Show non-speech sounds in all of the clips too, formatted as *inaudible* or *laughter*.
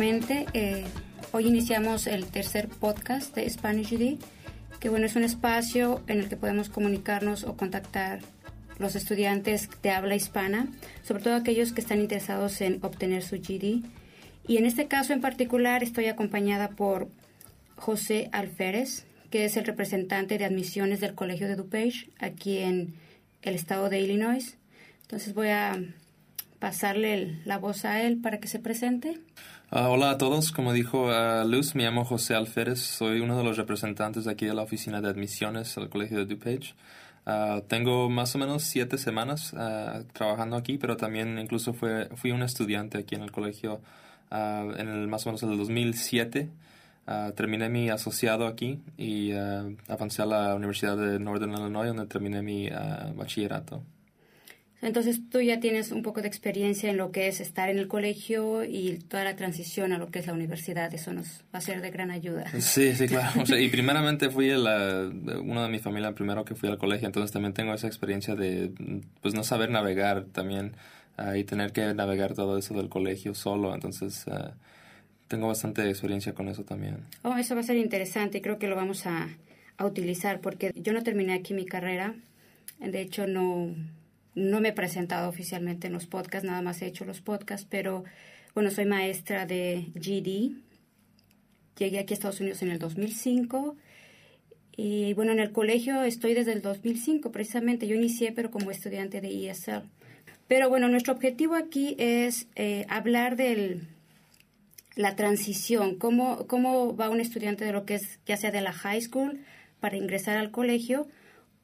nuevamente. Eh, hoy iniciamos el tercer podcast de Spanish GD, que bueno, es un espacio en el que podemos comunicarnos o contactar los estudiantes de habla hispana, sobre todo aquellos que están interesados en obtener su GD. Y en este caso en particular estoy acompañada por José Alférez, que es el representante de admisiones del Colegio de DuPage aquí en el estado de Illinois. Entonces voy a pasarle la voz a él para que se presente. Ah, hola a todos, como dijo uh, Luz, me llamo José Alférez, soy uno de los representantes aquí de la oficina de admisiones del Colegio de DuPage. Uh, tengo más o menos siete semanas trabajando aquí, pero también incluso fue, fui un estudiante aquí en el colegio en el, más o menos en el 2007. terminé mi asociado aquí y avancé a la Universidad de Northern Illinois, donde terminé mi bachillerato. Entonces tú ya tienes un poco de experiencia en lo que es estar en el colegio y toda la transición a lo que es la universidad. Eso nos va a ser de gran ayuda. Sí, sí, claro. y *laughs* primeramente fui la, uno de mi familia primero que fui al colegio, entonces también tengo esa experiencia de pues no saber navegar también uh, y tener que navegar todo eso del colegio solo. Entonces uh, tengo bastante experiencia con eso también. Oh, eso va a ser interesante y creo que lo vamos a, a utilizar porque yo no terminé aquí mi carrera. De hecho, no no me he presentado oficialmente en los podcasts, nada más he hecho los podcasts, pero bueno, soy maestra de GD. Llegué aquí a Estados Unidos en el 2005 y bueno, en el colegio estoy desde el 2005 precisamente. Yo inicié pero como estudiante de ESL. Pero bueno, nuestro objetivo aquí es eh, hablar de la transición, cómo, cómo va un estudiante de lo que es ya sea de la high school para ingresar al colegio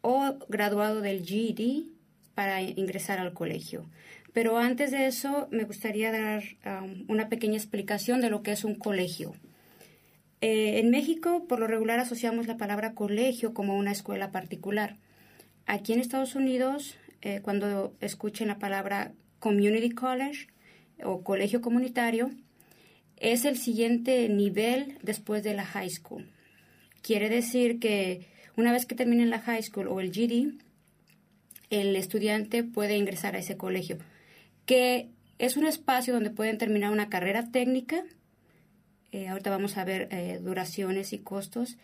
o graduado del GED para ingresar al colegio. Pero antes de eso, me gustaría dar um, una pequeña explicación de lo que es un colegio. Eh, en México, por lo regular, asociamos la palabra colegio como una escuela particular. Aquí en Estados Unidos, eh, cuando escuchen la palabra community college o colegio comunitario, es el siguiente nivel después de la high school. Quiere decir que una vez que terminen la high school o el GD, el estudiante puede ingresar a ese colegio, que es un espacio donde pueden terminar una carrera técnica, eh, ahorita vamos a ver eh, duraciones y costos,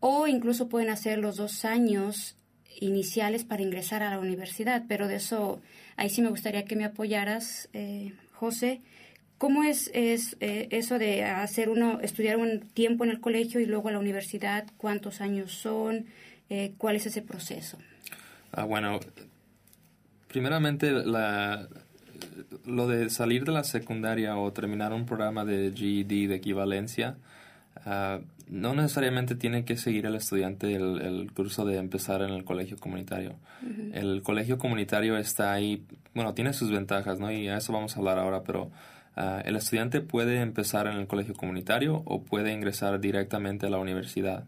o incluso pueden hacer los dos años iniciales para ingresar a la universidad, pero de eso, ahí sí me gustaría que me apoyaras, eh, José. ¿Cómo es, es eso de hacer uno, estudiar un tiempo en el colegio y luego a la universidad? ¿Cuántos años son? ¿Cuál es ese proceso? Ah, bueno, primeramente la, lo de salir de la secundaria o terminar un programa de GED de equivalencia, ah, no necesariamente tiene que seguir el estudiante el, curso de empezar en el colegio comunitario. El colegio comunitario está ahí, bueno, tiene sus ventajas, ¿no? Y a eso vamos a hablar ahora, pero ah, el estudiante puede empezar en el colegio comunitario o puede ingresar directamente a la universidad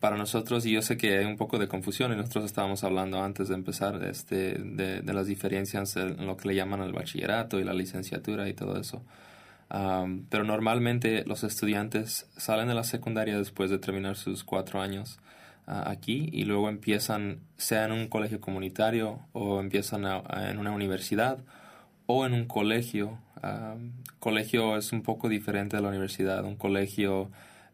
para nosotros, y yo sé que hay un poco de confusión, y nosotros estábamos hablando antes de empezar este, de, las diferencias en lo que le llaman el bachillerato y la licenciatura y todo eso. pero normalmente los estudiantes salen de la secundaria después de terminar sus cuatro años aquí y luego empiezan, sea en un colegio comunitario o empiezan en una universidad o en un colegio. colegio es un poco diferente de la universidad. Un colegio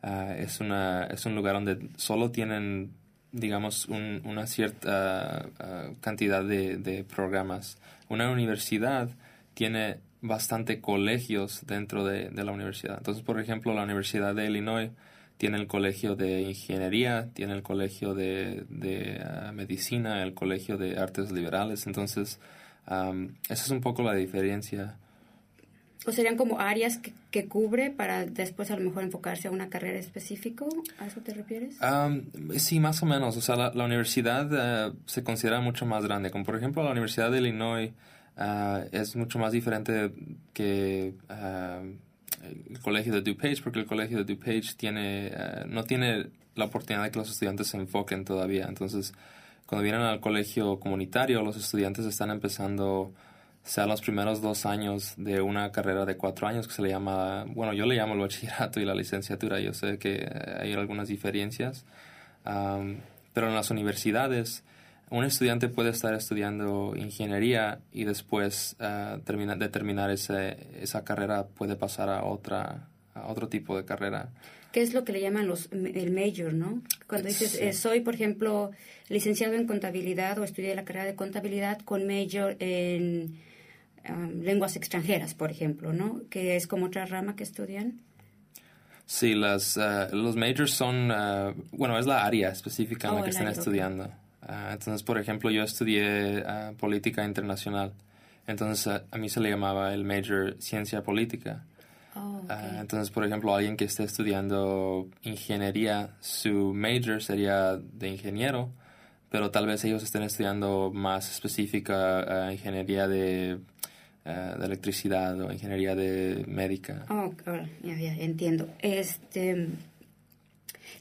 Ah, es, una, es un lugar donde solo tienen, digamos, una cierta ah, cantidad de, programas. Una universidad tiene bastante colegios dentro de, la universidad. Entonces, por ejemplo, la Universidad de Illinois tiene el colegio de ingeniería, tiene el colegio de, ah, medicina, el colegio de artes liberales. Entonces, esa es un poco la diferencia ¿O serían como áreas que, cubre para después a lo mejor enfocarse a una carrera específica? ¿A eso te refieres? sí, más o menos. O sea, la, universidad eh, se considera mucho más grande. Como por ejemplo la Universidad de Illinois uh, es mucho más diferente que uh, el colegio de DuPage porque el colegio de DuPage tiene, uh, no tiene la oportunidad de que los estudiantes se enfoquen todavía. Entonces, cuando vienen al colegio comunitario, los estudiantes están empezando sea los primeros dos años de una carrera de cuatro años que se le llama, bueno, yo le llamo el bachillerato y la licenciatura, yo sé que hay algunas diferencias, pero en las universidades un estudiante puede estar estudiando ingeniería y después uh, de terminar ese, esa carrera puede pasar a otra a otro tipo de carrera. ¿Qué es lo que le llaman los el major, no? Cuando dices eh, soy, por ejemplo, licenciado en contabilidad o estudié la carrera de contabilidad con major en um, lenguas extranjeras, por ejemplo, ¿no? Que es como otra rama que estudian. Sí, las, uh, los majors son, uh, bueno, es la área específica en la oh, que están estudiando. Ah, entonces, por ejemplo, yo estudié ah, política internacional. Entonces, a, a, mí se le llamaba el major ciencia política. Oh, ah, entonces, por ejemplo, alguien que esté estudiando ingeniería, su major sería de ingeniero, pero tal vez ellos estén estudiando más específica ingeniería de, de, electricidad o ingeniería de médica. Oh, ya, ya, entiendo. Este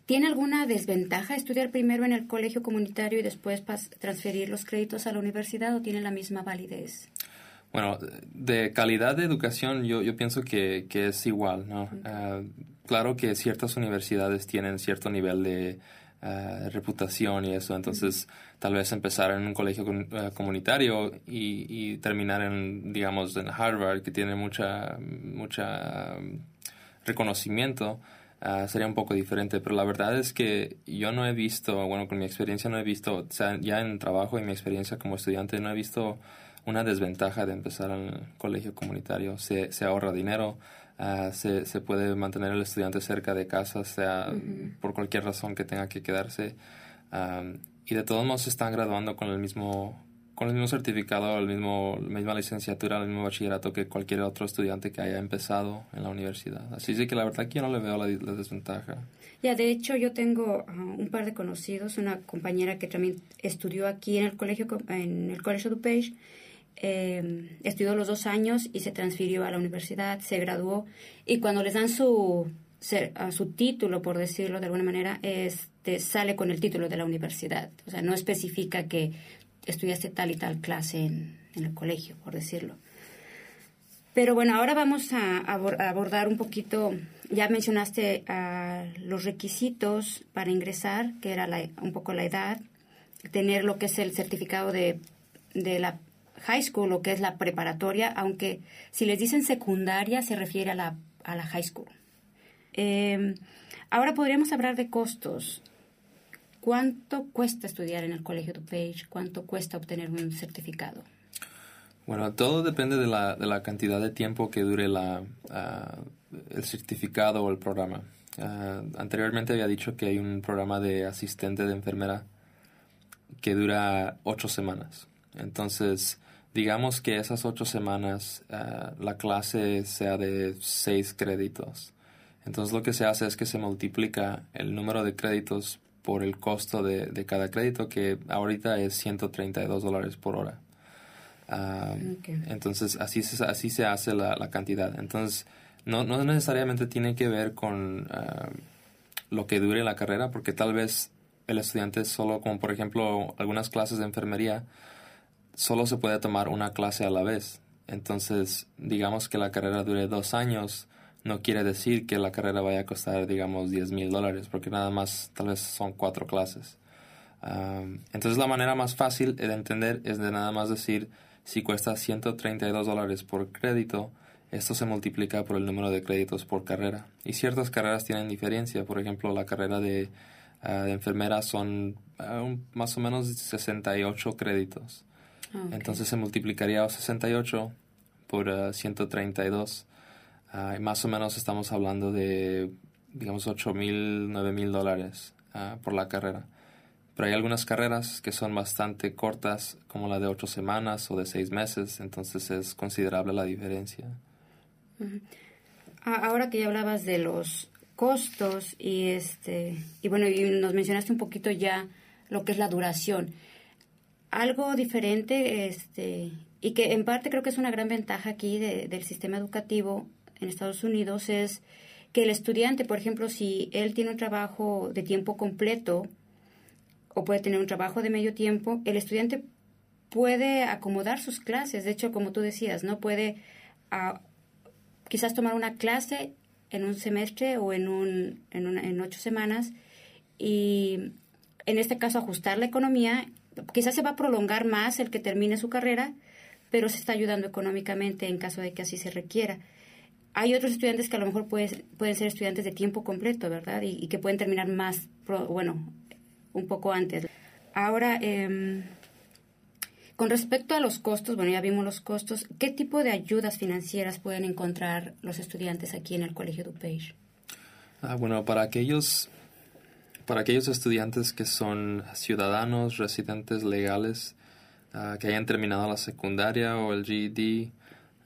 ¿Tiene alguna desventaja estudiar primero en el colegio comunitario y después transferir los créditos a la universidad o tiene la misma validez? Bueno, de calidad de educación yo, yo pienso que, que es igual, ¿no? Ah, claro que ciertas universidades tienen cierto nivel de ah, reputación y eso, entonces tal vez empezar en un colegio ah, comunitario y, terminar en, digamos, en Harvard, que tiene mucha, mucha reconocimiento, Ah, sería un poco diferente, pero la verdad es que yo no he visto, bueno, con mi experiencia no he visto, o sea, ya en trabajo y mi experiencia como estudiante no he visto una desventaja de empezar en el colegio comunitario. Se, se ahorra dinero, uh, se, se, puede mantener el estudiante cerca de casa, sea por cualquier razón que tenga que quedarse. y de todos modos se están graduando con el mismo con el mismo certificado, el mismo, la misma licenciatura, el mismo bachillerato que cualquier otro estudiante que haya empezado en la universidad. Así que la verdad que yo no le veo la, desventaja. Ya, de hecho, yo tengo ah, un par de conocidos, una compañera que también estudió aquí en el colegio, en el Colegio DuPage, eh, estudió los dos años y se transfirió a la universidad, se graduó, y cuando les dan su, su título, por decirlo de alguna manera, este, sale con el título de la universidad. O sea, no especifica que estudiaste tal y tal clase en, el colegio, por decirlo. Pero bueno, ahora vamos a, abordar un poquito, ya mencionaste los requisitos para ingresar, que era un poco la edad, tener lo que es el certificado de, de la high school, lo que es la preparatoria, aunque si les dicen secundaria se refiere a la, a la high school. Eh, ahora podríamos hablar de costos. ¿Cuánto cuesta estudiar en el Colegio DuPage? ¿Cuánto cuesta obtener un certificado? Bueno, todo depende de la, de la cantidad de tiempo que dure la, ah, el certificado o el programa. Ah, anteriormente había dicho que hay un programa de asistente de enfermera que dura ocho semanas. Entonces, digamos que esas ocho semanas ah, la clase sea de seis créditos. Entonces lo que se hace es que se multiplica el número de créditos por el costo de, de cada crédito, que ahorita es 132 dólares por hora. Ah, entonces, así se, así se hace la, la cantidad. Entonces, no, no, necesariamente tiene que ver con ah, lo que dure la carrera, porque tal vez el estudiante solo, como por ejemplo algunas clases de enfermería, solo se puede tomar una clase a la vez. Entonces, digamos que la carrera dure dos años, no quiere decir que la carrera vaya a costar, digamos, 10 mil dólares, porque nada más tal vez son cuatro clases. entonces la manera más fácil de entender es de nada más decir, si cuesta 132 dólares por crédito, esto se multiplica por el número de créditos por carrera. Y ciertas carreras tienen diferencia, por ejemplo, la carrera de, de enfermera son ah, más o menos 68 créditos. Entonces se multiplicaría 68 por 132 Ah, más o menos estamos hablando de, digamos, 8 mil, 9 mil dólares ah, por la carrera. Pero hay algunas carreras que son bastante cortas, como la de 8 semanas o de 6 meses, entonces es considerable la diferencia. Ah, ahora que ya hablabas de los costos y este y bueno y nos mencionaste un poquito ya lo que es la duración algo diferente este y que en parte creo que es una gran ventaja aquí del sistema educativo en Estados Unidos es que el estudiante, por ejemplo, si él tiene un trabajo de tiempo completo o puede tener un trabajo de medio tiempo, el estudiante puede acomodar sus clases. De hecho, como tú decías, no puede ah, quizás tomar una clase en un semestre o en, un, en ocho semanas y en este caso ajustar la economía quizás se va a prolongar más el que termine su carrera, pero se está ayudando económicamente en caso de que así se requiera. Hay otros estudiantes que a lo mejor pueden ser estudiantes de tiempo completo, ¿verdad? Y, que pueden terminar más, bueno, un poco antes. Ahora, eh, con respecto a los costos, bueno, ya vimos los costos, ¿qué tipo de ayudas financieras pueden encontrar los estudiantes aquí en el Colegio DuPage? Ah, bueno, para aquellos, para aquellos estudiantes que son ciudadanos, residentes legales, ah, que hayan terminado la secundaria o el GED,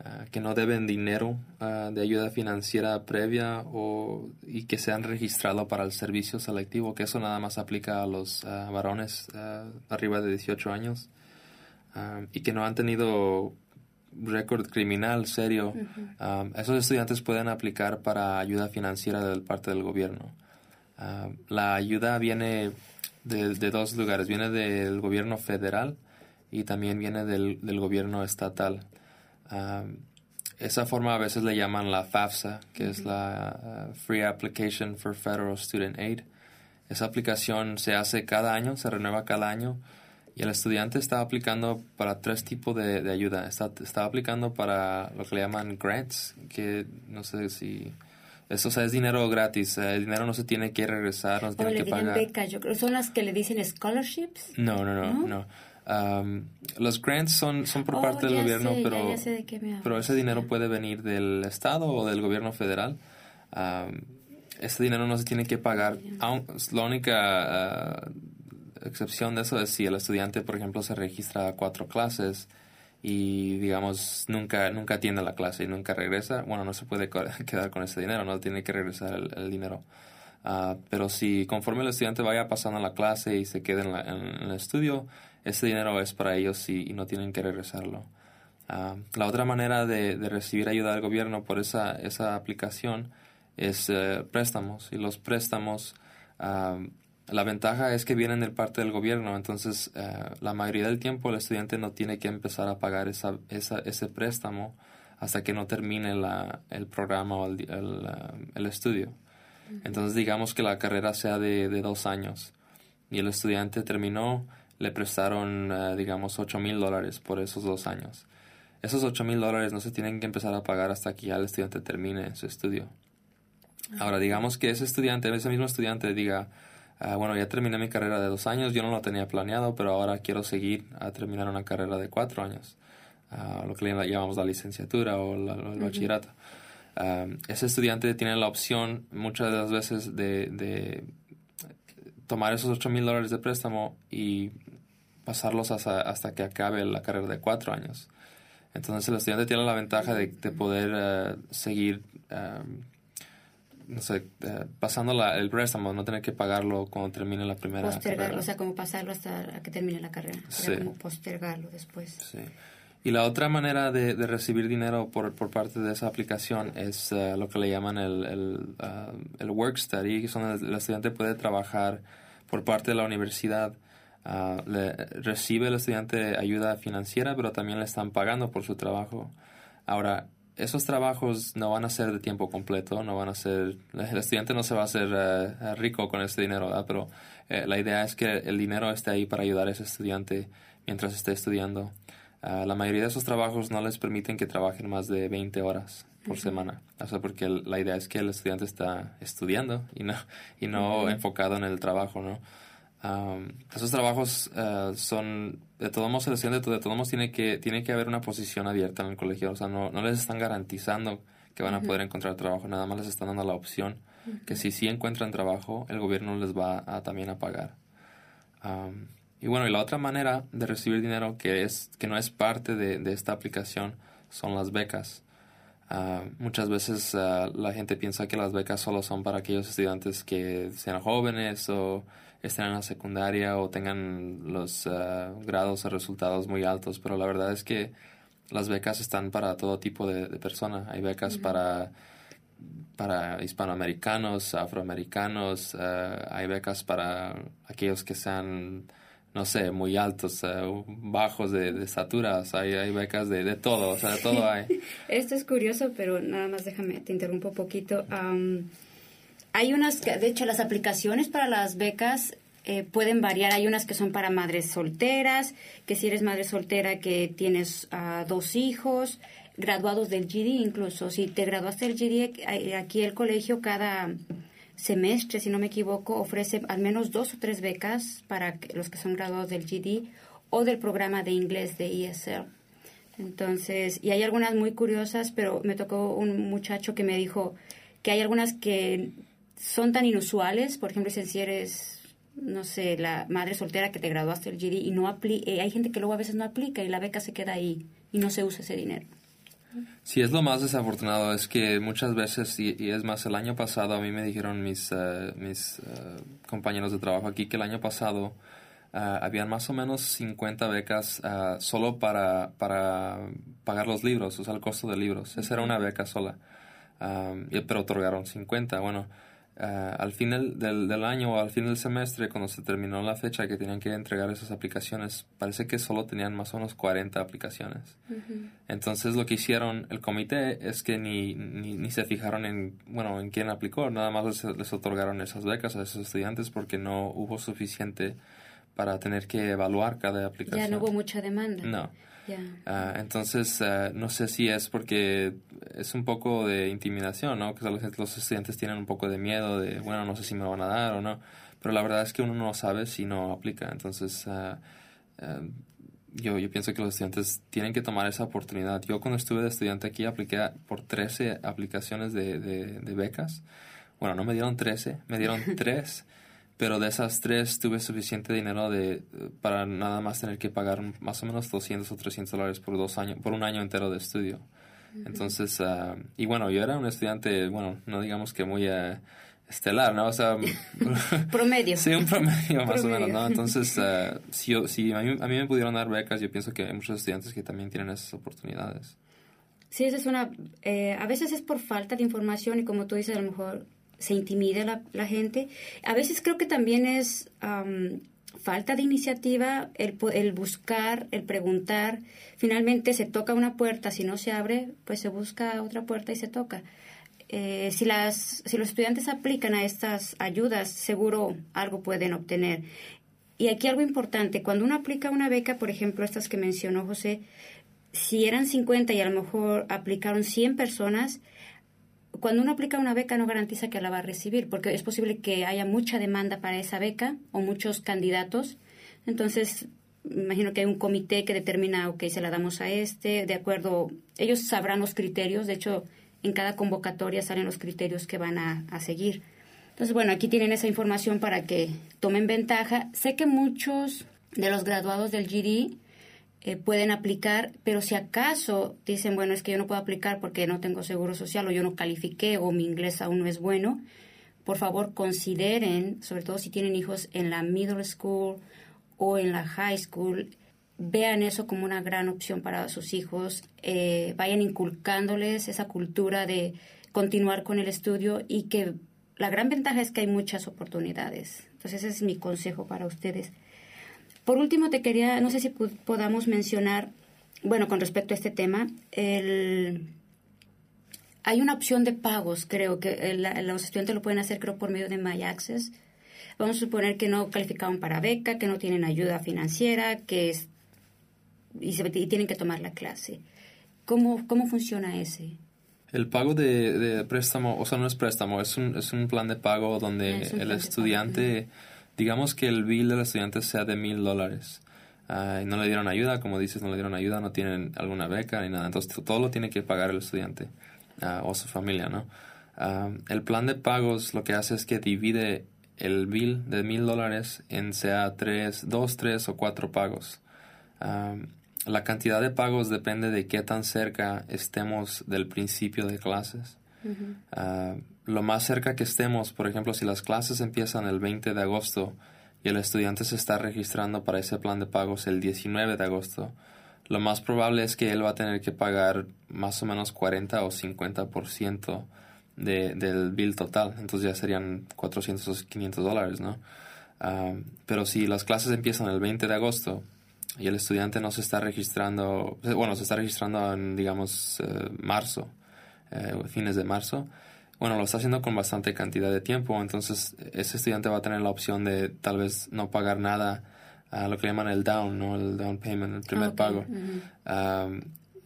ah, que no deben dinero de ayuda financiera previa o, y que se han registrado para el servicio selectivo, que eso nada más aplica a los varones arriba de 18 años. Um, y que no han tenido récord criminal serio, um, esos estudiantes pueden aplicar para ayuda financiera de parte del gobierno. Um, la ayuda viene de, dos lugares, viene del gobierno federal y también viene del, del gobierno estatal. esa forma a veces le llaman la FAFSA, que es la uh, Free Application for Federal Student Aid. Esa aplicación se hace cada año, se renueva cada año y el estudiante está aplicando para tres tipos de, ayuda. Está, está, aplicando para lo que le llaman grants, que no sé si... Eso es dinero gratis. El dinero no se tiene que regresar, no se tiene que pagar. becas, yo creo. ¿Son las que le dicen scholarships? No, no, no, no. Um, los grants son, son por oh, parte del gobierno, pero, pero ese dinero puede venir del Estado o del gobierno federal. Um, ese dinero no se tiene que pagar. la única... Uh, excepción de eso es si el estudiante, por ejemplo, se registra a cuatro clases y, digamos, nunca, nunca atiende la clase y nunca regresa, bueno, no se puede *laughs* quedar con ese dinero, no tiene que regresar el, dinero. Ah, pero si conforme el estudiante vaya pasando la clase y se quede en, el estudio, ese dinero es para ellos y, no tienen que regresarlo. Ah, la otra manera de, recibir ayuda del gobierno por esa, esa aplicación es eh, préstamos. Y los préstamos ah, la ventaja es que vienen de parte del gobierno, entonces eh, la mayoría del tiempo el estudiante no tiene que empezar a pagar esa, ese préstamo hasta que no termine la, el programa o el, el, eh, estudio. Entonces digamos que la carrera sea de, dos años y el estudiante terminó, le prestaron eh, digamos 8 mil dólares por esos dos años. Esos 8 mil dólares no se tienen que empezar a pagar hasta que ya el estudiante termine su estudio. Ahora digamos que ese estudiante, ese mismo estudiante diga, Ah, bueno, ya terminé mi carrera de dos años, yo no lo tenía planeado, pero ahora quiero seguir a terminar una carrera de cuatro años, ah, lo que le llamamos la licenciatura o el bachillerato. Ah, ese estudiante tiene la opción muchas de las veces de, tomar esos ocho mil dólares de préstamo y pasarlos hasta, que acabe la carrera de cuatro años. Entonces el estudiante tiene la ventaja de, poder eh, seguir no sé, eh, pasando la, el préstamo, no tener que pagarlo cuando termine la primera Postergarlo, o sea, como pasarlo hasta que termine la carrera. Sí. como postergarlo después. Sí. Y la otra manera de, de recibir dinero por, por, parte de esa aplicación es eh, lo que le llaman el, el, uh, el work study, que son el, estudiante puede trabajar por parte de la universidad. Uh, le, recibe el estudiante ayuda financiera, pero también le están pagando por su trabajo. Ahora, esos trabajos no van a ser de tiempo completo, no van a ser, *laughs* el estudiante no se va a hacer eh, rico con ese dinero, ¿verdad? pero eh, la idea es que el dinero esté ahí para ayudar a ese estudiante mientras esté estudiando. Ah, la mayoría de esos trabajos no les permiten que trabajen más de 20 horas por semana, o sea, porque la idea es que el estudiante está estudiando y no, y no enfocado en el trabajo, ¿no? Esos trabajos uh, son, de todos modos, selección de, de todos modos tiene que, tiene que haber una posición abierta en el colegio, o sea, no, no les están garantizando que van a poder encontrar trabajo, nada más les están dando la opción que si sí encuentran trabajo, el gobierno les va a, también a pagar. y bueno, y la otra manera de recibir dinero que, es, que no es parte de, de esta aplicación son las becas. Uh, muchas veces uh, la gente piensa que las becas solo son para aquellos estudiantes que sean jóvenes o estén en la secundaria o tengan los uh, grados o resultados muy altos, pero la verdad es que las becas están para todo tipo de, personas. Hay becas para, para hispanoamericanos, afroamericanos, hay becas para aquellos que sean no sé, muy altos, bajos de, de estatura, hay, hay becas de, de, todo, o sea, de todo hay. *laughs* Esto es curioso, pero nada más déjame, te interrumpo un poquito. hay unas, de hecho, las aplicaciones para las becas eh, pueden variar. Hay unas que son para madres solteras, que si eres madre soltera que tienes uh, dos hijos, graduados del GD incluso. Si te graduaste del GD, eh, aquí el colegio cada semestre, si no me equivoco, ofrece al menos dos o tres becas para los que son graduados del GD o del programa de inglés de ESL. Entonces, y hay algunas muy curiosas, pero me tocó un muchacho que me dijo que hay algunas que son tan inusuales, por ejemplo, si eres, no sé, la madre soltera que te graduaste del GD y no aplica, eh, hay gente que luego a veces no aplica y la beca se queda ahí y no se usa ese dinero. Sí, es lo más desafortunado, es que muchas veces, y, es más, el año pasado a mí me dijeron mis, eh, mis eh, compañeros de trabajo aquí que el año pasado uh, habían más o menos 50 becas solo para, para pagar los libros, o sea, el costo de libros. Esa era una beca sola, pero otorgaron 50. Bueno, Ah, al final del, del, año o al fin del semestre, cuando se terminó la fecha que tenían que entregar esas aplicaciones, parece que solo tenían más o menos 40 aplicaciones. Entonces lo que hicieron el comité es que ni, ni, se fijaron en, bueno, en quién aplicó, nada más les, otorgaron esas becas a esos estudiantes porque no hubo suficiente para tener que evaluar cada aplicación. Ya no hubo mucha demanda. No. Ah, entonces, ah, no sé si es porque es un poco de intimidación, ¿no? Que los, estudiantes tienen un poco de miedo de, bueno, no sé si me van a dar o no. Pero la verdad es que uno no sabe si no aplica. Entonces, ah, yo, yo pienso que los estudiantes tienen que tomar esa oportunidad. Yo cuando estuve de estudiante aquí apliqué por 13 aplicaciones de, de, de becas. Bueno, no me dieron 13, me dieron *laughs* 3 pero de esas tres tuve suficiente dinero de, para nada más tener que pagar más o menos 200 o 300 dólares por, dos años, por un año entero de estudio. Entonces, ah, y bueno, yo era un estudiante, bueno, no digamos que muy uh, estelar, ¿no? O sea, *laughs* promedio. sí, un promedio más o menos, ¿no? Entonces, uh, *laughs* si, si a, mí, a mí me pudieron dar becas, yo pienso que hay muchos estudiantes que también tienen esas oportunidades. Sí, esa es una, eh, a veces es por falta de información y como tú dices, a lo mejor se intimida la, gente. A veces creo que también es falta de iniciativa, el, el, buscar, el preguntar. Finalmente se toca una puerta, si no se abre, pues se busca otra puerta y se toca. Eh, si, las, si los estudiantes aplican a estas ayudas, seguro algo pueden obtener. Y aquí algo importante, cuando uno aplica una beca, por ejemplo, estas que mencionó José, si eran 50 y a lo mejor aplicaron 100 personas, cuando uno aplica una beca no garantiza que la va a recibir, porque es posible que haya mucha demanda para esa beca o muchos candidatos. Entonces, imagino que hay un comité que determina, ok, se la damos a este, de acuerdo, ellos sabrán los criterios, de hecho, en cada convocatoria salen los criterios que van a, a seguir. Entonces, bueno, aquí tienen esa información para que tomen ventaja. Sé que muchos de los graduados del GD eh, pueden aplicar, pero si acaso dicen, bueno, es que yo no puedo aplicar porque no tengo seguro social o yo no califiqué o mi inglés aún no es bueno, por favor consideren, sobre todo si tienen hijos en la middle school o en la high school, vean eso como una gran opción para sus hijos, eh, vayan inculcándoles esa cultura de continuar con el estudio y que la gran ventaja es que hay muchas oportunidades. Entonces ese es mi consejo para ustedes. Por último, te quería, no sé si podamos mencionar, bueno, con respecto a este tema, el, hay una opción de pagos, creo que los estudiantes lo pueden hacer, creo, por medio de My Access. Vamos a suponer que no calificaron para beca, que no tienen ayuda financiera, que es, y, tienen que tomar la clase. ¿Cómo, cómo funciona ese? El pago de, préstamo, o sea, no es préstamo, es un, es un plan de pago donde ah, el estudiante digamos que el bill del estudiante sea de mil dólares. y no le dieron ayuda, como dices, no le dieron ayuda, no tienen alguna beca ni nada. Entonces todo lo tiene que pagar el estudiante ah, o su familia, ¿no? Ah, el plan de pagos lo que hace es que divide el bill de mil dólares en sea tres, dos, tres o cuatro pagos. La cantidad de pagos depende de qué tan cerca estemos del principio de clases lo más cerca que estemos, por ejemplo, si las clases empiezan el 20 de agosto y el estudiante se está registrando para ese plan de pagos el 19 de agosto, lo más probable es que él va a tener que pagar más o menos 40 o 50% de, del bill total. Entonces ya serían 400 o 500 dólares, ¿no? Ah, pero si las clases empiezan el 20 de agosto y el estudiante no se está registrando, bueno, se está registrando en, digamos, eh, marzo, eh, fines de marzo, bueno, lo está haciendo con bastante cantidad de tiempo, entonces ese estudiante va a tener la opción de tal vez no pagar nada, a lo que llaman el down, ¿no? El down payment, el primer pago.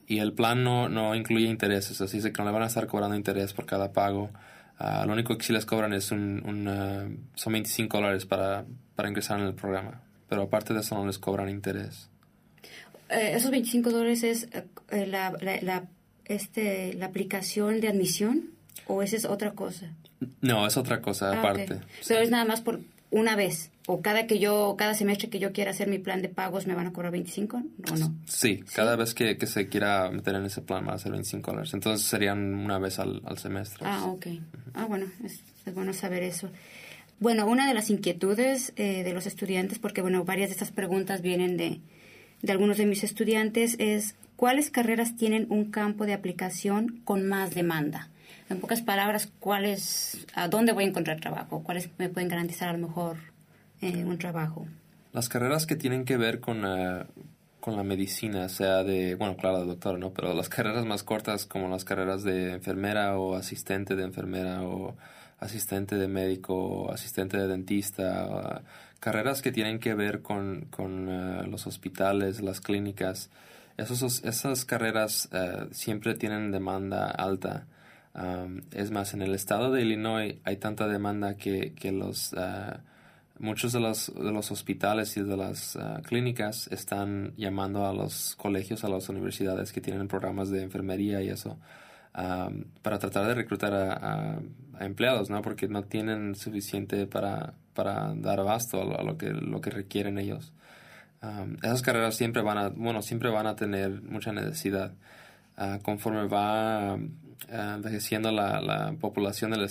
y el plan no, no incluye intereses, así que no le van a estar cobrando interés por cada pago. Ah, lo único que sí les cobran es un, un son 25 dólares para, para ingresar en el programa, pero aparte de eso no les cobran interés. Eh, esos 25 dólares es eh, la, la, este, la aplicación de admisión o esa es otra cosa. No, es otra cosa ah, aparte. Pero es nada más por una vez o cada que yo cada semestre que yo quiera hacer mi plan de pagos me van a cobrar 25 o no sí, cada vez que, que, se quiera meter en ese plan va a ser 25 dólares. Entonces serían una vez al, al semestre. Ah ok. Ah bueno es, bueno saber eso. Bueno una de las inquietudes eh, de los estudiantes porque bueno varias de estas preguntas vienen de de algunos de mis estudiantes es cuáles carreras tienen un campo de aplicación con más demanda en pocas palabras, ¿cuáles, a dónde voy a encontrar trabajo? ¿Cuáles me pueden garantizar a lo mejor eh, un trabajo? Las carreras que tienen que ver con, uh, con la medicina, sea de, bueno, claro, de doctor, ¿no? Pero las carreras más cortas como las carreras de enfermera o asistente de enfermera o asistente de médico asistente de dentista, carreras que tienen que ver con, con uh, los hospitales, las clínicas, esos, esas carreras uh, siempre tienen demanda alta es más, en el estado de Illinois hay tanta demanda que, que los, ah, muchos de los, de los hospitales y de las ah, clínicas están llamando a los colegios, a las universidades que tienen programas de enfermería y eso, para tratar de reclutar a, empleados, ¿no? Porque no tienen suficiente para, para dar abasto a lo, que, lo que requieren ellos. Esas carreras siempre van a, bueno, siempre van a tener mucha necesidad. Ah, conforme va eh, envejeciendo la, la población del,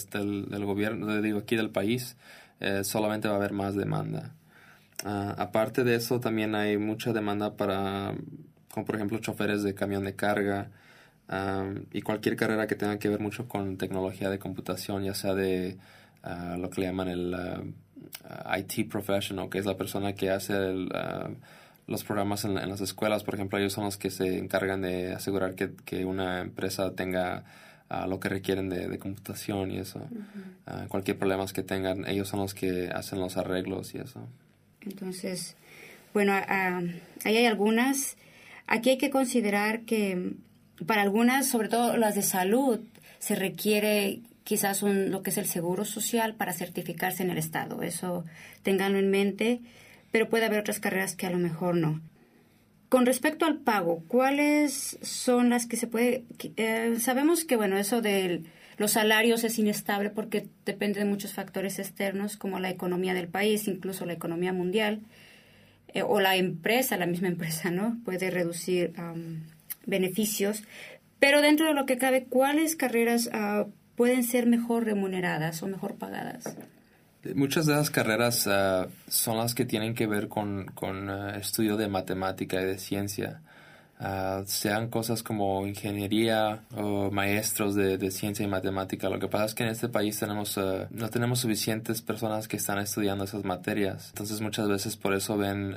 del, gobierno, digo aquí del país, eh, solamente va a haber más demanda. Ah, aparte de eso, también hay mucha demanda para, como por ejemplo, choferes de camión de carga y cualquier carrera que tenga que ver mucho con tecnología de computación, ya sea de lo que le llaman el IT professional, que es la persona que hace los programas en, las escuelas, por ejemplo, ellos son los que se encargan de asegurar que, que una empresa tenga lo que requieren de, computación y eso. cualquier problema que tengan, ellos son los que hacen los arreglos y eso. Entonces, bueno, ahí hay algunas. Aquí hay que considerar que para algunas, sobre todo las de salud, se requiere quizás un, lo que es el seguro social para certificarse en el Estado. Eso tenganlo en mente, pero puede haber otras carreras que a lo mejor no. Con respecto al pago, ¿cuáles son las que se puede... Eh, sabemos que, bueno, eso de los salarios es inestable porque depende de muchos factores externos como la economía del país, incluso la economía mundial, eh, o la empresa, la misma *laughs* empresa, ¿no? Puede reducir beneficios. Pero dentro de lo que cabe, ¿cuáles carreras ah, pueden ser mejor remuneradas o mejor pagadas? Muchas de esas carreras ah, son las que tienen que ver con, con ah, estudio de matemática y de ciencia. Uh, sean cosas como ingeniería o maestros de, de, ciencia y matemática. Lo que pasa es que en este país tenemos, no tenemos suficientes personas que están estudiando esas materias. Entonces muchas veces por eso ven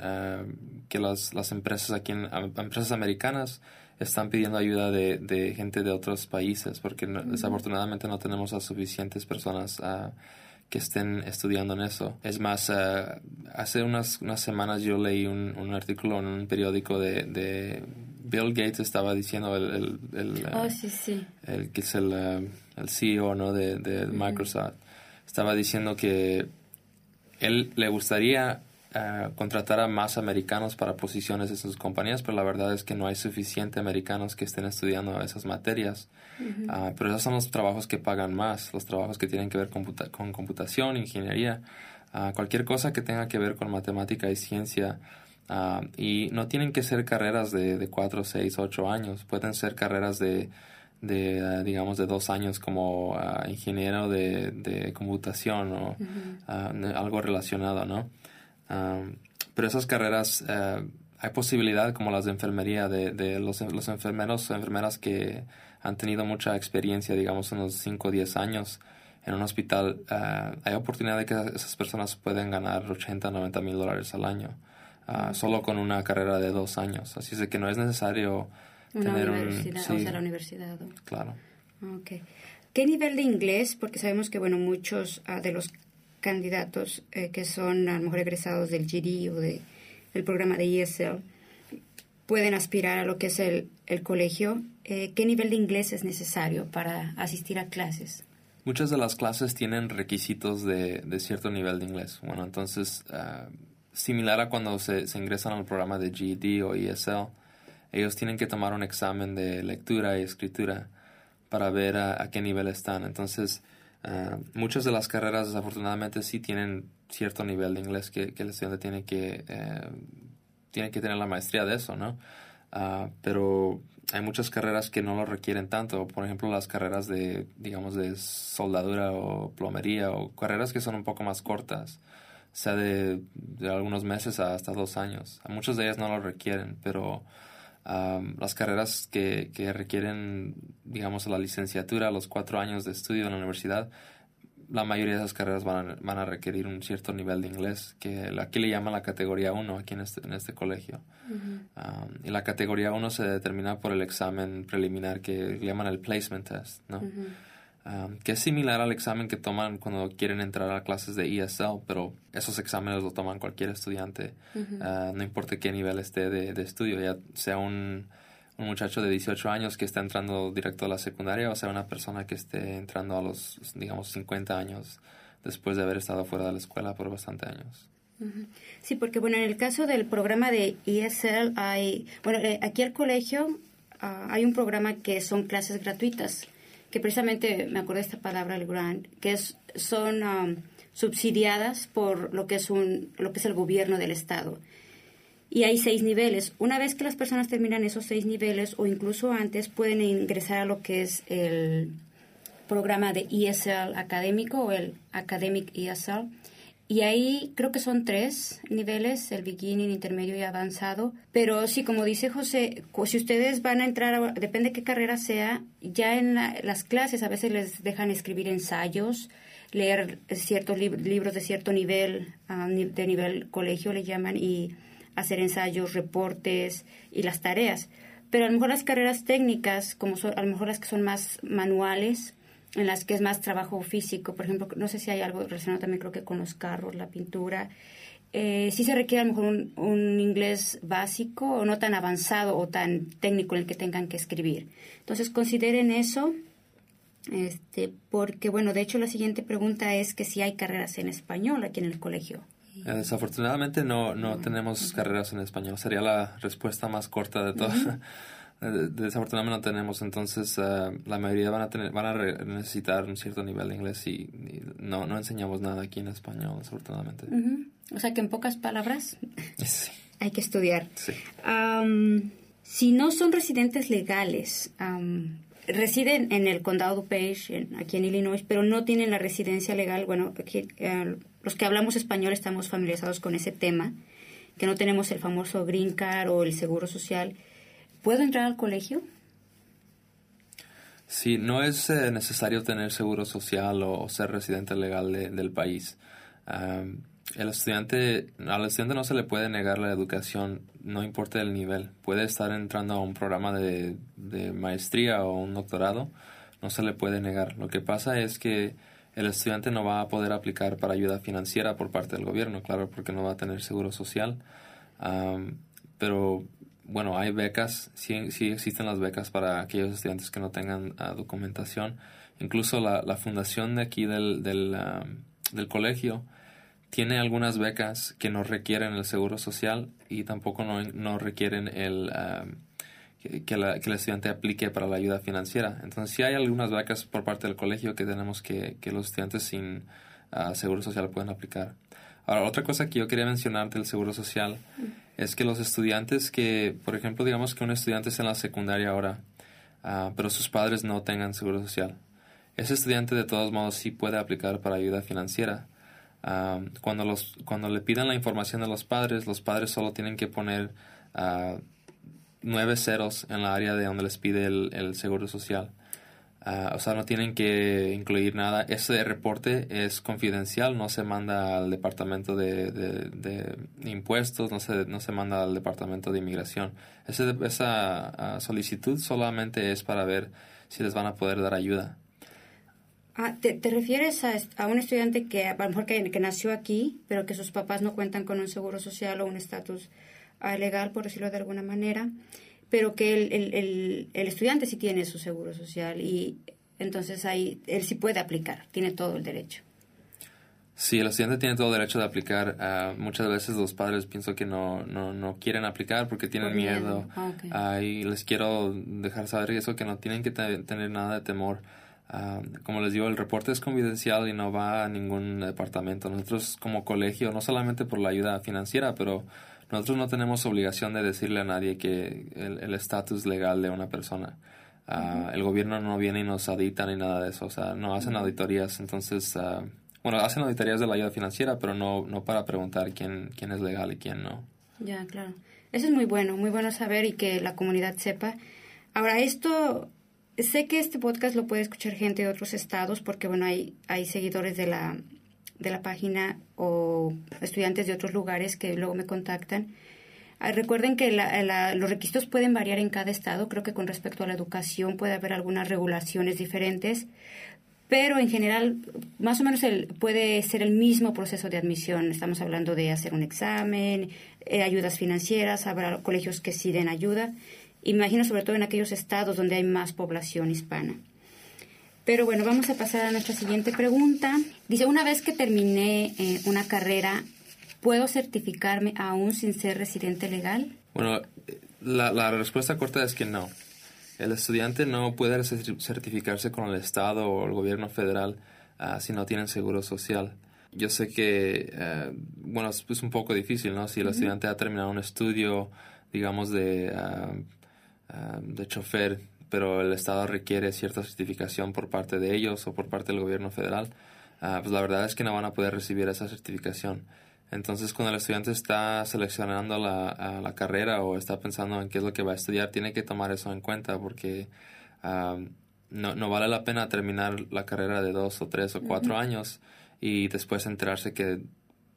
que las, las empresas aquí, en, empresas americanas, están pidiendo ayuda de, de gente de otros países porque desafortunadamente no tenemos a suficientes personas que estén estudiando en eso. Es más, eh, hace unas, unas semanas yo leí un, un artículo en un periódico de, de, Bill Gates estaba diciendo el, el, oh, sí, sí. el que es el, eh, el CEO ¿no? de, de Microsoft estaba diciendo que él le gustaría contratar a más americanos para posiciones en sus compañías, pero la verdad es que no hay suficiente americanos que estén estudiando esas materias. Ah, pero esos son los trabajos que pagan más, los trabajos que tienen que ver con computación, ingeniería, ah, cualquier cosa que tenga que ver con matemática y ciencia. Ah, y no tienen que ser carreras de, de 4, 6, 8 años, pueden ser carreras de, de digamos, de dos años como ingeniero de, de computación o algo relacionado, ¿no? Pero esas carreras, eh, hay posibilidad como las de enfermería, de, de los, los enfermeros o enfermeras que han tenido mucha experiencia, digamos, unos 5 o 10 años en un hospital, eh, hay oportunidad de que esas personas pueden ganar 80, 90 mil dólares al año, ah, solo con una carrera de dos años. Así es que no es necesario tener universidad, un... Sí, o sea, la universidad. Claro. Okay. ¿Qué nivel de inglés? Porque sabemos que, bueno, muchos ah, de los candidatos eh, que son a lo mejor egresados del GD o de, del programa de ESL pueden aspirar a lo que es el, el colegio. Eh, ¿Qué nivel de inglés es necesario para asistir a clases? Muchas de las clases tienen requisitos de, de cierto nivel de inglés. Bueno, entonces, ah, similar a cuando se, se, ingresan al programa de GED o ESL, ellos tienen que tomar un examen de lectura y escritura para ver a, qué nivel están. Entonces, ah, muchas de las carreras desafortunadamente sí tienen cierto nivel de inglés que, el estudiante tiene que, eh, tiene que tener la maestría de eso, ¿no? Ah, pero hay muchas carreras que no lo requieren tanto. Por ejemplo, las carreras de, digamos, de soldadura o plomería o carreras que son un poco más cortas, sea de, de algunos meses hasta dos años. Muchas de ellas no lo requieren, pero las carreras que, que requieren, digamos, la licenciatura, los cuatro años de estudio en la universidad, la mayoría de esas carreras van a, van a requerir un cierto nivel de inglés, que aquí le llaman la categoría 1 aquí en este, en este colegio. y la categoría 1 se determina por el examen preliminar que le llaman el placement test, ¿no? Que es similar al examen que toman cuando quieren entrar a clases de ESL, pero esos exámenes lo toman cualquier estudiante, ah, no importa qué nivel esté de, de estudio, ya sea un un muchacho de 18 años que está entrando directo a la secundaria o sea una persona que esté entrando a los, digamos, 50 años después de haber estado fuera de la escuela por bastante años. Sí, porque bueno, en el caso del programa de ESL hay, bueno, eh, aquí al colegio ah, hay un programa que son clases gratuitas, que precisamente me acuerdo de esta palabra, el grant, que son ah, subsidiadas por lo que es un, lo que es el gobierno del estado y hay seis niveles. Una vez que las personas terminan esos seis niveles o incluso antes, pueden ingresar a lo que es el programa de ESL académico o el Academic ESL. Y ahí creo que son tres niveles, el beginning, intermedio y avanzado. Pero sí, como dice José, si ustedes van a entrar, depende qué carrera sea, ya en las clases a veces les dejan escribir ensayos, leer ciertos libros de cierto nivel, ah, de nivel colegio le llaman, y hacer ensayos, reportes y las tareas. Pero a lo mejor las carreras técnicas, como son, a lo mejor las que son más manuales, en las que es más trabajo físico, por ejemplo, no sé si hay algo relacionado también creo que con los carros, la pintura, eh, sí se requiere a lo mejor un, un, inglés básico o no tan avanzado o tan técnico en el que tengan que escribir. Entonces consideren eso, este, porque bueno, de hecho la siguiente pregunta es que si hay carreras en español aquí en el colegio. Eh, desafortunadamente no, no tenemos carreras en español. Sería la respuesta más corta de todas. Desafortunadamente no tenemos, entonces eh, la mayoría van a tener, van a necesitar un cierto nivel de inglés y, no, no enseñamos nada aquí en español, desafortunadamente. O sea que en pocas palabras *laughs* hay que estudiar. si no son residentes legales, residen en el condado de Page, aquí en Illinois, pero no tienen la residencia legal, bueno, aquí, eh, los que hablamos español estamos familiarizados con ese tema, que no tenemos el famoso green card o el seguro social. ¿Puedo entrar al colegio? Sí, no es eh, necesario tener seguro social o, ser residente legal del país. el estudiante, al estudiante no se le puede negar la educación, no importa el nivel. Puede estar entrando a un programa de, de maestría o un doctorado, no se le puede negar. Lo que pasa es que el estudiante no va a poder aplicar para ayuda financiera por parte del gobierno, claro, porque no va a tener seguro social. pero bueno, hay becas, sí, sí, existen las becas para aquellos estudiantes que no tengan ah, documentación. Incluso la, la, fundación de aquí del, del, del, colegio tiene algunas becas que no requieren el seguro social y tampoco no, no requieren el que, la, que el estudiante aplique para la ayuda financiera. Entonces, sí hay algunas becas por parte del colegio que tenemos que, que los estudiantes sin uh, seguro social pueden aplicar. Ahora, otra cosa que yo quería mencionar del seguro social es que los estudiantes que, por ejemplo, digamos que un estudiante es en la secundaria ahora, uh, pero sus padres no tengan seguro social. Ese estudiante de todos modos sí puede aplicar para ayuda financiera. Uh, cuando, los, cuando le pidan la información de los padres, los padres solo tienen que poner nueve ceros en la área de donde les pide el, seguro social. Ah, o sea, no tienen que incluir nada. Ese reporte es confidencial, no se manda al departamento de, impuestos, no se, no se manda al departamento de inmigración. Ese, esa ah, solicitud solamente es para ver si les van a poder dar ayuda. Ah, ¿te, refieres a, un estudiante que a lo mejor que, nació aquí, pero que sus papás no cuentan con un seguro social o un estatus ah, legal, por decirlo de alguna manera, pero que el, el, el, estudiante sí tiene su seguro social y entonces ahí él sí puede aplicar, tiene todo el derecho. Sí, el estudiante tiene todo el derecho de aplicar. Uh, muchas veces los padres pienso que no, no, no quieren aplicar porque tienen miedo. Ah, y les quiero dejar saber eso, que no tienen que tener nada de temor. Uh, como les digo, el reporte es confidencial y no va a ningún departamento. Nosotros como colegio, no solamente por la ayuda financiera, pero nosotros no tenemos obligación de decirle a nadie que el estatus legal de una persona. Uh, el gobierno no viene y nos audita ni nada de eso. O sea, no hacen auditorías. Entonces bueno, hacen auditorías de la ayuda financiera, pero no, no para preguntar quién, quién es legal y quién no. Ya, claro. Eso es muy bueno, muy bueno saber y que la comunidad sepa. Ahora, esto, sé que este podcast lo puede escuchar gente de otros estados porque, bueno, hay, hay seguidores de la, de la página o estudiantes de otros lugares que luego me contactan. Ah, recuerden que los requisitos pueden variar en cada estado. Creo que con respecto a la educación puede haber algunas regulaciones diferentes pero en general más o menos puede ser el mismo proceso de admisión. Estamos hablando de hacer un examen, eh, ayudas financieras, habrá colegios que sí den ayuda. Imagino sobre todo en aquellos estados donde hay más población hispana. Pero bueno, vamos a pasar a nuestra siguiente pregunta. Dice, una vez que terminé eh, una carrera, ¿puedo certificarme aún sin ser residente legal? Bueno, la, la respuesta corta es que no. El estudiante no puede certificarse con el Estado o el gobierno federal ah, si no tienen seguro social. Yo sé que, eh, bueno, es, un poco difícil, ¿no? Si el estudiante ha terminado un estudio, digamos, de, ah, ah, de chofer, pero el Estado requiere cierta certificación por parte de ellos o por parte del gobierno federal, pues la verdad es que no van a poder recibir esa certificación. Entonces, cuando el estudiante está seleccionando la, la, carrera o está pensando en qué es lo que va a estudiar, tiene que tomar eso en cuenta porque no, no, vale la pena terminar la carrera de dos o tres o cuatro años y después enterarse que,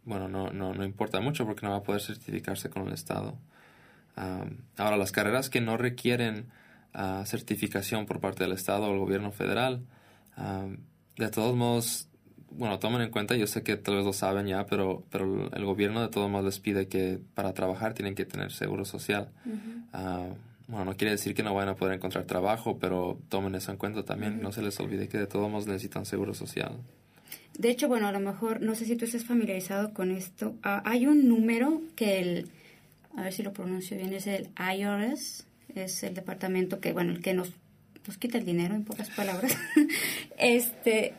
bueno, no, no, no, importa mucho porque no va a poder certificarse con el Estado. ahora, las carreras que no requieren ah, certificación por parte del Estado o el gobierno federal, de todos modos bueno, tomen en cuenta, yo sé que tal vez lo saben ya, pero, pero el gobierno de todos modos les pide que para trabajar tienen que tener seguro social. Bueno, no quiere decir que no vayan a poder encontrar trabajo, pero tomen eso en cuenta también. No se les olvide que de todos modos necesitan seguro social. De hecho, bueno, a lo mejor, no sé si tú estás familiarizado con esto. Ah, hay un número que el, a ver si lo pronuncio bien, es el IRS, es el departamento que, bueno, el que nos, nos quita el dinero, en pocas palabras. *laughs* este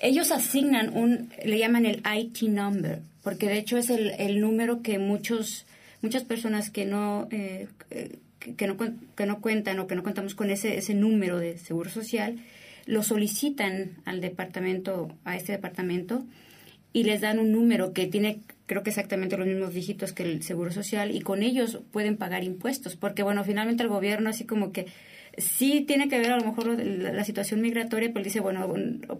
ellos asignan un, le llaman el IT number, porque de hecho es el, el número que muchos, muchas personas que no, eh, que, no, que no cuentan o que no contamos con ese, ese número de seguro social, lo solicitan al departamento, a este departamento, y les dan un número que tiene creo que exactamente los mismos dígitos que el seguro social y con ellos pueden pagar impuestos porque bueno finalmente el gobierno así como que sí tiene que ver a lo mejor la, situación migratoria, pero dice, bueno,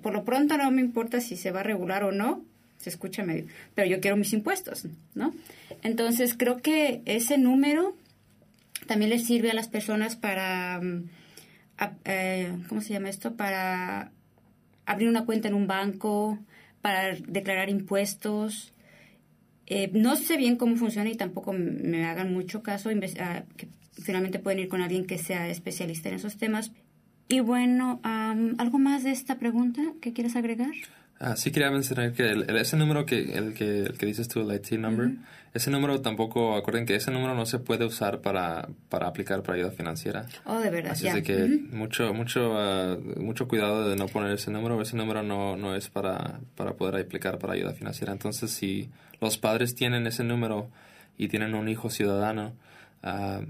por lo pronto no me importa si se va a regular o no, se escucha medio, pero yo quiero mis impuestos, ¿no? Entonces creo que ese número también les sirve a las personas para, mm, eh, ¿cómo se llama esto? Para abrir una cuenta en un banco, para declarar impuestos. Eh, no sé bien cómo funciona y tampoco me hagan mucho caso, ah, finalmente pueden ir con alguien que sea especialista en esos temas. Y bueno, ¿algo más de esta pregunta que quieres agregar? Ah, sí quería mencionar que ese número que el, que el que dices tú, el IT number, ese número tampoco, acuerden que ese número no se puede usar para, para aplicar para ayuda financiera. Oh, de verdad. Así que mucho mucho ah, mucho cuidado de no poner ese número, ese número no, no es para, para poder aplicar para ayuda financiera. Entonces, si los padres tienen ese número y tienen un hijo ciudadano, uh,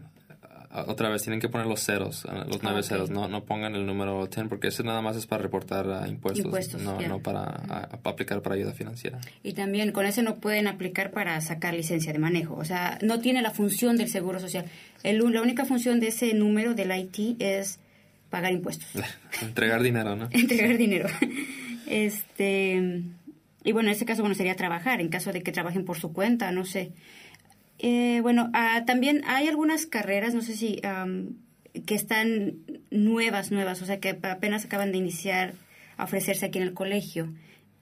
otra vez tienen que poner los ceros, eh, los nueve ceros, no, no pongan el número 10 porque ese nada más es para reportar uh, impuestos, no, no para aplicar para ayuda financiera. Y también con ese no pueden aplicar para sacar licencia de manejo, o sea, no tiene la función del seguro social. El, la única función de ese número del IT es pagar impuestos. *laughs* Entregar dinero, ¿no? *laughs* Entregar dinero. Este y bueno, en este caso bueno sería trabajar, en caso de que trabajen por su cuenta, no sé. Eh, bueno, ah, también hay algunas carreras, no sé si, que están nuevas, nuevas, o sea, que apenas acaban de iniciar ofrecerse aquí en el colegio.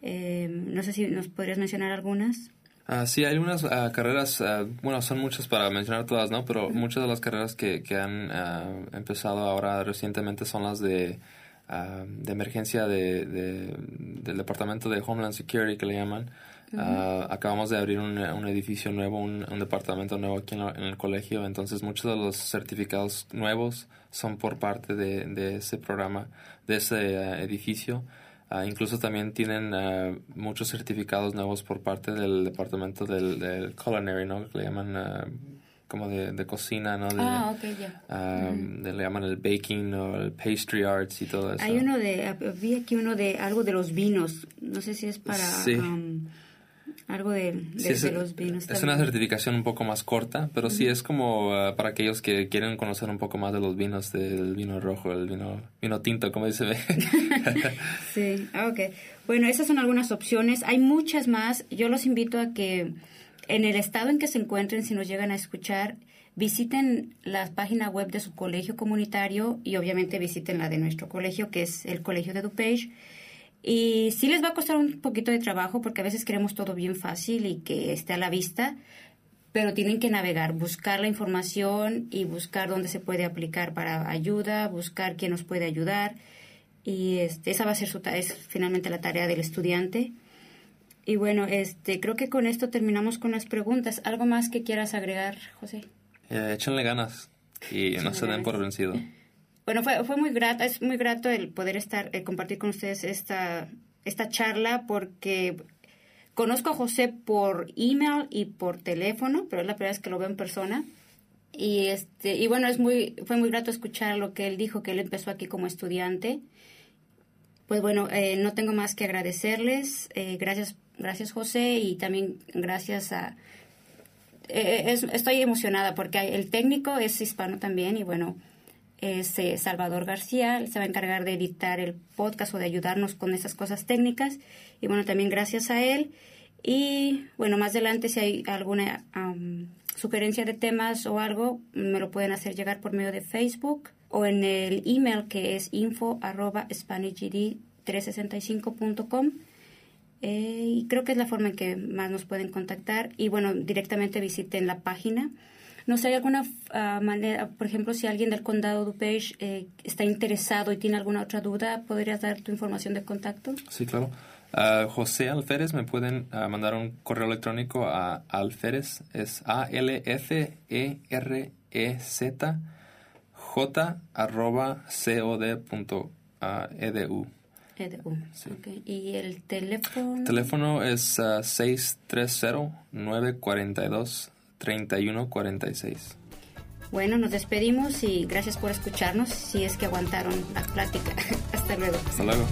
Eh, no sé si nos podrías mencionar algunas. Uh, sí, hay unas carreras, bueno, son muchas para mencionar todas, ¿no? Pero muchas de las carreras que, que han empezado ahora recientemente son las de, de emergencia de, del Departamento de Homeland Security, que le llaman. Ah, acabamos de abrir un, un edificio nuevo, un, un, departamento nuevo aquí en, el colegio, entonces muchos de los certificados nuevos son por parte de, de ese programa, de ese eh, edificio. Uh, incluso también tienen uh, muchos certificados nuevos por parte del departamento del, del culinary, ¿no? Que le llaman como de, de, cocina, ¿no? De, ah, ok, ya. Le llaman el baking o el pastry arts y todo eso. Hay uno de, vi aquí uno de algo de los vinos, no sé si es para... Sí. Algo de, los vinos. Es una certificación un poco más corta, pero sí es como ah, para aquellos que quieren conocer un poco más de los vinos, del vino rojo, el vino, vino tinto, como dice. *laughs* sí, ah, ok. Bueno, esas son algunas opciones. Hay muchas más. Yo los invito a que en el estado en que se encuentren, si nos llegan a escuchar, visiten la página web de su colegio comunitario y obviamente visiten la de nuestro colegio, que es el Colegio de DuPage y sí les va a costar un poquito de trabajo porque a veces queremos todo bien fácil y que esté a la vista, pero tienen que navegar, buscar la información y buscar dónde se puede aplicar para ayuda, buscar quién nos puede ayudar. Y este, esa va a ser su es finalmente la tarea del estudiante. Y bueno, este, creo que con esto terminamos con las preguntas. ¿Algo más que quieras agregar, José? Eh, échenle ganas y no se den por vencido. *laughs* bueno, fue, fue muy grato, es muy grato el poder estar, eh, compartir con ustedes esta, esta charla porque conozco a José por email y por teléfono, pero es la primera vez que lo veo en persona. Y este, y bueno, es muy, fue muy grato escuchar lo que él dijo, que él empezó aquí como estudiante. Pues bueno, eh, no tengo más que agradecerles. Eh, gracias, gracias José y también gracias a... estoy emocionada porque el técnico es hispano también y bueno, es eh, Salvador García, se va a encargar de editar el podcast o de ayudarnos con esas cosas técnicas. Y bueno, también gracias a él. Y bueno, más adelante si hay alguna sugerencia de temas o algo, me lo pueden hacer llegar por medio de Facebook o en el email que es info arroba 365.com. Eh, y creo que es la forma en que más nos pueden contactar. Y bueno, directamente visiten la página no sé, ¿hay alguna ah, manera, por ejemplo, si alguien del condado DuPage eh, está interesado y tiene alguna otra duda, ¿podrías dar tu información de contacto? Sí, claro. Uh, José Alférez, me pueden ah, mandar un correo electrónico a Alférez, es A-L-F-E-R-E-Z, J arroba C-O-D edu. Edu, sí. ¿Y el teléfono? El teléfono es 630-942 3146. Bueno, nos despedimos y gracias por escucharnos si es que aguantaron la plática. *laughs* Hasta luego. Hasta luego.